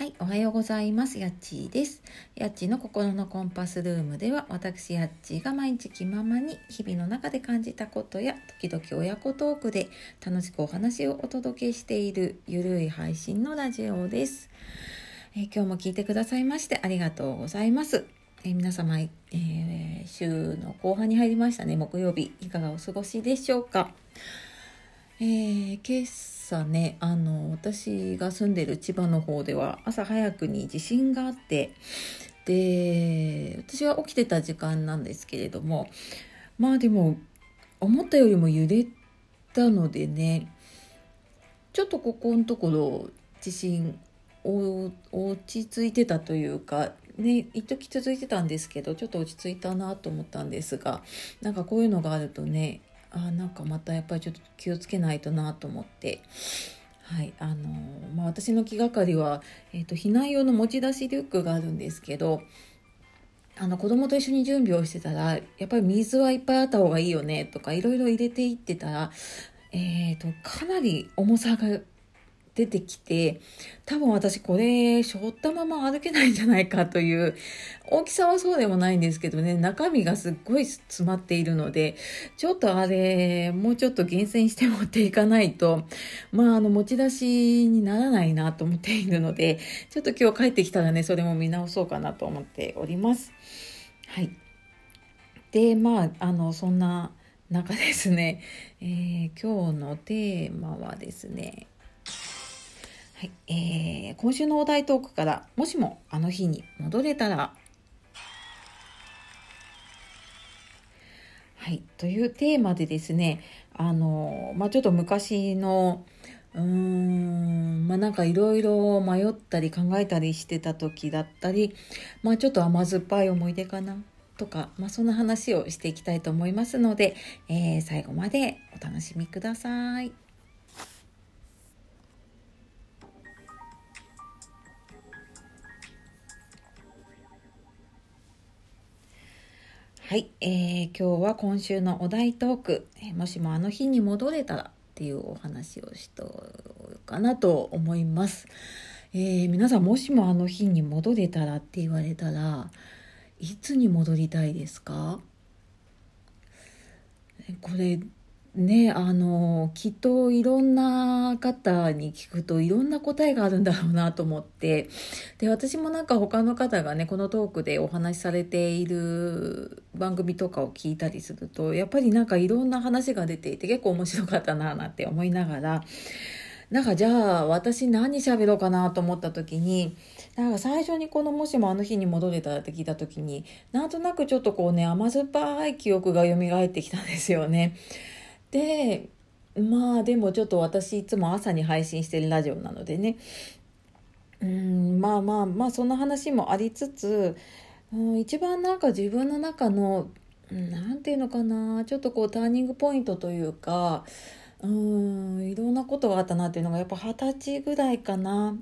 はい、おはようございます。やっちーです。やっちーの心のコンパスルームでは、私やっちーが毎日気ままに日々の中で感じたことや、時々親子トークで楽しくお話をお届けしているゆるい配信のラジオです。えー、今日も聞いてくださいましてありがとうございます。えー、皆様、えー、週の後半に入りましたね、木曜日、いかがお過ごしでしょうか。えー、今朝ねあの私が住んでる千葉の方では朝早くに地震があってで私は起きてた時間なんですけれどもまあでも思ったよりも揺れたのでねちょっとここのところ地震落ち着いてたというかね一時続いてたんですけどちょっと落ち着いたなと思ったんですがなんかこういうのがあるとねあなんかまたやっぱりちょっと気をつけないとなと思って。はいあのまあ、私の気がかりは、えーと、避難用の持ち出しリュックがあるんですけどあの子供と一緒に準備をしてたらやっぱり水はいっぱいあった方がいいよねとかいろいろ入れていってたら、えーとかなり重さが出てきて、多分私これ、背負ったまま歩けないんじゃないかという、大きさはそうでもないんですけどね、中身がすっごい詰まっているので、ちょっとあれ、もうちょっと厳選して持っていかないと、まあ、あの、持ち出しにならないなと思っているので、ちょっと今日帰ってきたらね、それも見直そうかなと思っております。はい。で、まあ、あの、そんな中ですね、えー、今日のテーマはですね、はい、えー、今週のお題トークから、もしもあの日に戻れたら、はい、というテーマでですね、あの、まあ、ちょっと昔の、うーん、まあ、なんかいろいろ迷ったり考えたりしてた時だったり、まあ、ちょっと甘酸っぱい思い出かな。とか、まあ、そんな話をしていきたいと思いますので、えー、最後までお楽しみください。はい、えー、今日は今週のお題トーク、え、もしもあの日に戻れたらっていうお話をしとうかなと思います。えー、皆さんもしもあの日に戻れたらって言われたらいつに戻りたいですか？これねあのきっといろんな方に聞くといろんな答えがあるんだろうなと思ってで私もなんか他の方がねこのトークでお話しされている番組とかを聞いたりするとやっぱりなんかいろんな話が出ていて結構面白かったななんて思いながらなんかじゃあ私何喋ろうかなと思った時になんか最初にこの「もしもあの日に戻れたら」って聞いた時になんとなくちょっとこうね甘酸っぱい記憶が蘇ってきたんですよね。でまあでもちょっと私いつも朝に配信してるラジオなのでねうんまあまあまあそんな話もありつつ、うん、一番なんか自分の中の何て言うのかなちょっとこうターニングポイントというかうんいろんなことがあったなっていうのがやっぱ二十歳ぐらいかな。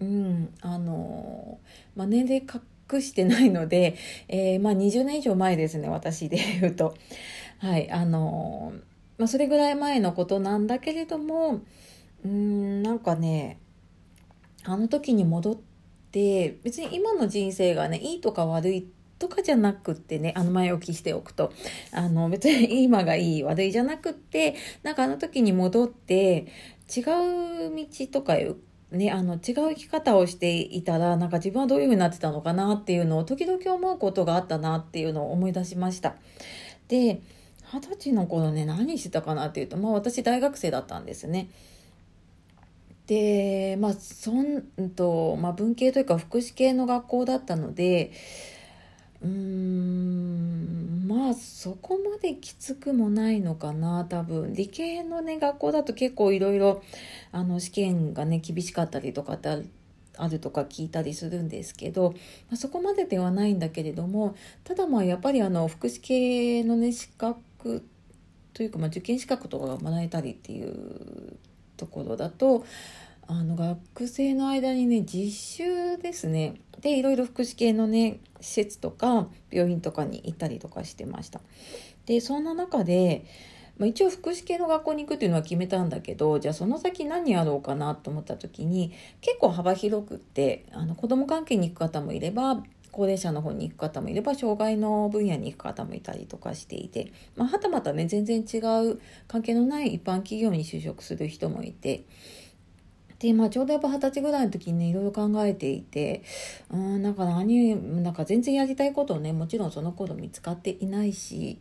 うんあのまあ、年齢隠してないので、えー、まあ、20年以上前ですね私で言うと。はいあのーまあ、それぐらい前のことなんだけれどもうんなんかねあの時に戻って別に今の人生がねいいとか悪いとかじゃなくってねあの前置きしておくとあの別に今がいい悪いじゃなくってなんかあの時に戻って違う道とかね、あの違う生き方をしていたらなんか自分はどういう風になってたのかなっていうのを時々思うことがあったなっていうのを思い出しました。で二十歳の頃ね何してたかなっていうとまあ私大学生だったんですね。でまあそんと、まあ、文系というか福祉系の学校だったのでうーんまあそこまできつくもないのかな多分理系のね学校だと結構いろいろ試験がね厳しかったりとかってあるあるとか聞いたりするんですけど、まあ、そこまでではないんだけれどもただまあやっぱりあの福祉系のね資格というか、まあ、受験資格とかがもらえたりっていうところだとあの学生の間にね実習ですねでいろいろ福祉系のね施設とか病院とかに行ったりとかしてました。でそんな中でまあ、一応福祉系の学校に行くっていうのは決めたんだけどじゃあその先何やろうかなと思った時に結構幅広くってあの子ども関係に行く方もいれば高齢者の方に行く方もいれば障害の分野に行く方もいたりとかしていて、まあ、はたまたね全然違う関係のない一般企業に就職する人もいて。で、まあ、ちょうどやっぱ二十歳ぐらいの時にねいろいろ考えていてうんなんか何なんか全然やりたいことをねもちろんその頃見つかっていないし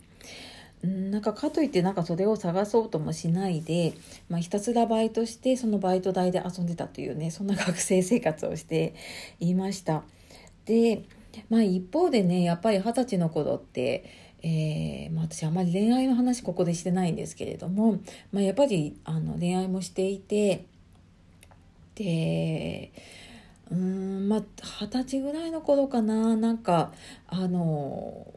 うんなんかかといってなんかそれを探そうともしないで、まあ、ひたすらバイトしてそのバイト代で遊んでたというねそんな学生生活をしていました。でまあ一方でねやっぱり二十歳の頃ってえーまあ、私あまり恋愛の話ここでしてないんですけれども、まあ、やっぱりあの恋愛もしていてでうんまあ二十歳ぐらいの頃かななんかあの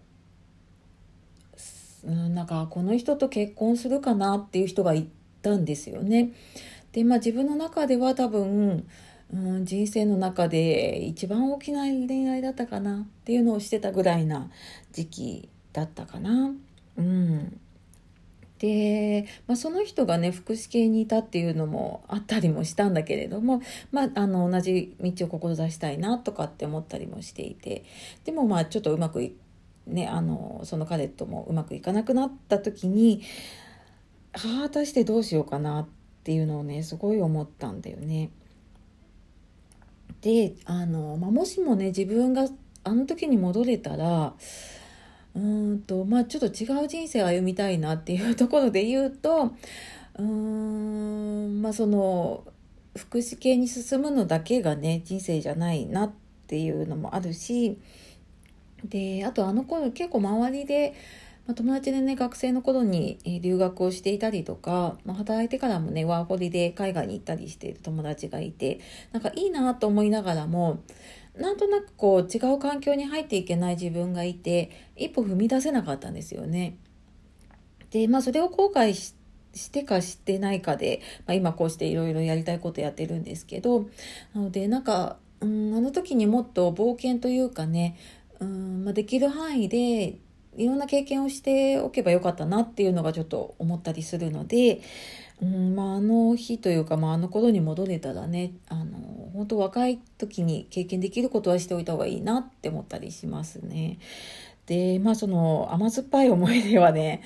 なんかこの人と結婚するかなっていう人がいたんですよね。でまあ自分の中では多分うん、人生の中で一番大きな恋愛だったかなっていうのをしてたぐらいな時期だったかな。うん、で、まあ、その人がね福祉系にいたっていうのもあったりもしたんだけれども、まあ、あの同じ道を志したいなとかって思ったりもしていてでもまあちょっとうまくねあのその彼ともうまくいかなくなった時に果たしてどうしようかなっていうのをねすごい思ったんだよね。であの、まあ、もしもね自分があの時に戻れたらうんとまあちょっと違う人生を歩みたいなっていうところで言うとうんまあその福祉系に進むのだけがね人生じゃないなっていうのもあるしであとあの頃結構周りでまあ、友達でね学生の頃に留学をしていたりとか、まあ、働いてからもねワーホリで海外に行ったりしている友達がいてなんかいいなと思いながらもなんとなくこう違う環境に入っていけない自分がいて一歩踏み出せなかったんですよね。でまあそれを後悔してかしてないかで、まあ、今こうしていろいろやりたいことやってるんですけどなのでなんか、うん、あの時にもっと冒険というかねうんまあ、できる範囲でいろんな経験をしておけばよかったなっていうのがちょっと思ったりするので、うんまあ、あの日というか、まあ、あの頃に戻れたらねあの本当若い時に経験できることはしておいた方がいいなって思ったりしますね。でまあその甘酸っぱい思い出はね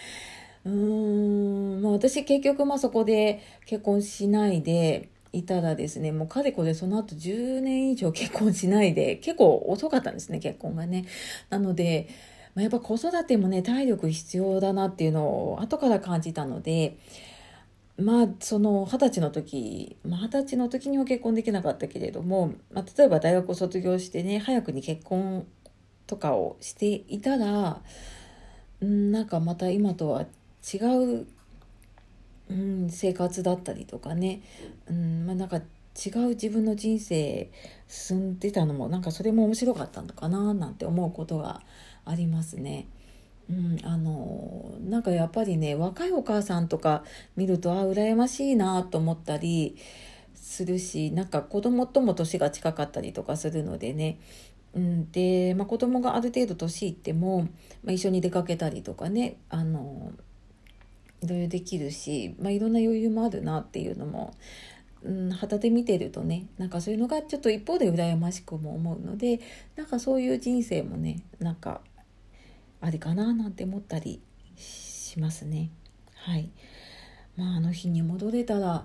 うーん、まあ、私結局まあそこで結婚しないでいたらですねもうかれこれその後10年以上結婚しないで結構遅かったんですね結婚がね。なのでまあ、やっぱ子育てもね体力必要だなっていうのを後から感じたのでまあその二十歳の時二十、まあ、歳の時には結婚できなかったけれども、まあ、例えば大学を卒業してね早くに結婚とかをしていたらんなんかまた今とは違う、うん、生活だったりとかね、うんまあ、なんか違う自分の人生進んでたのもなんかそれも面白かったのかななんて思うことがありますね。うん、あのなんかやっぱりね若いお母さんとか見るとあ羨ましいなと思ったりするしなんか子供とも年が近かったりとかするのでね、うん、で、まあ、子供がある程度年いっても、まあ、一緒に出かけたりとかねあのいろいろできるし、まあ、いろんな余裕もあるなっていうのもうん、旗で見てるとねなんかそういうのがちょっと一方で羨ましくも思うのでなんかそういう人生もねなんかありかななんて思ったりしますね。はいまあ、あの日に戻れたら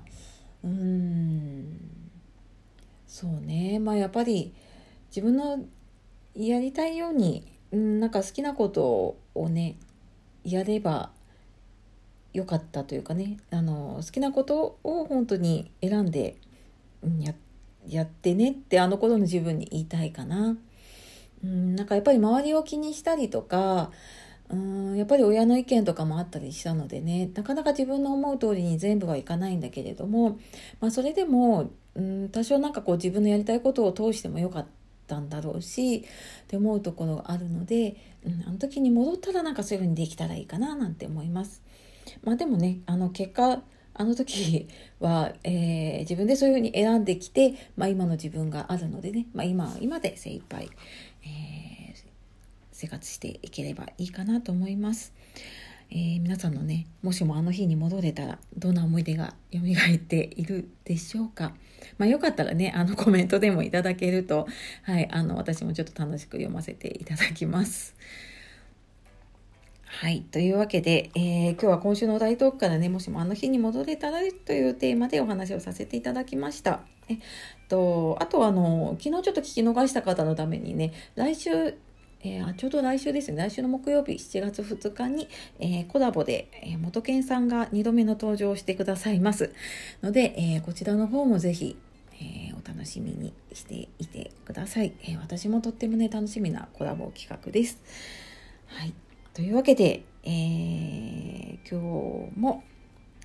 うーんそうねまあやっぱり自分のやりたいように、うん、なんか好きなことをねやれば良かったというかねあの好きなことを本当に選んで、ややってねってあの頃の自分に言いたいかな。うん、なんかやっぱり周りを気にしたりとかうんやっぱり親の意見とかもあったりしたのでねなかなか自分の思う通りに全部はいかないんだけれども、まあ、それでもうん多少なんかこう自分のやりたいことを通してもよかったんだろうしって思うところがあるので、うん、あの時に戻ったらなんかそういうふうにできたらいいかななんて思います。まあでもねあの結果あの時は、えー、自分でそういうふうに選んできて、まあ、今の自分があるのでね、まあ、今今で精一杯、えー、生活していければいいかなと思います。えー、皆さんのねもしもあの日に戻れたらどんな思い出が蘇っているでしょうか。まあ、よかったらねあのコメントでもいただけると、はい、あの私もちょっと楽しく読ませていただきます。はい。というわけで、えー、今日は今週の大トークからね、もしもあの日に戻れたらというテーマでお話をさせていただきました。えとあとあの、昨日ちょっと聞き逃した方のためにね、来週、えー、ちょうど来週ですね、来週の木曜日7月2日に、えー、コラボで、えー、元健さんが2度目の登場をしてくださいますので、えこちらの方もぜひ、えお楽しみにしていてください、え私もとってもね、楽しみなコラボ企画です。はい。というわけで、え、今日も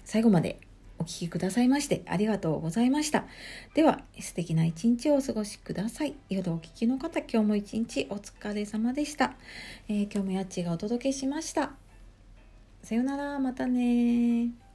最後までお聴きくださいましてありがとうございました。では、素敵な一日をお過ごしください。夜お聴きの方、今日も一日お疲れ様でした。えー、今日もやっちがお届けしました。さよなら、またね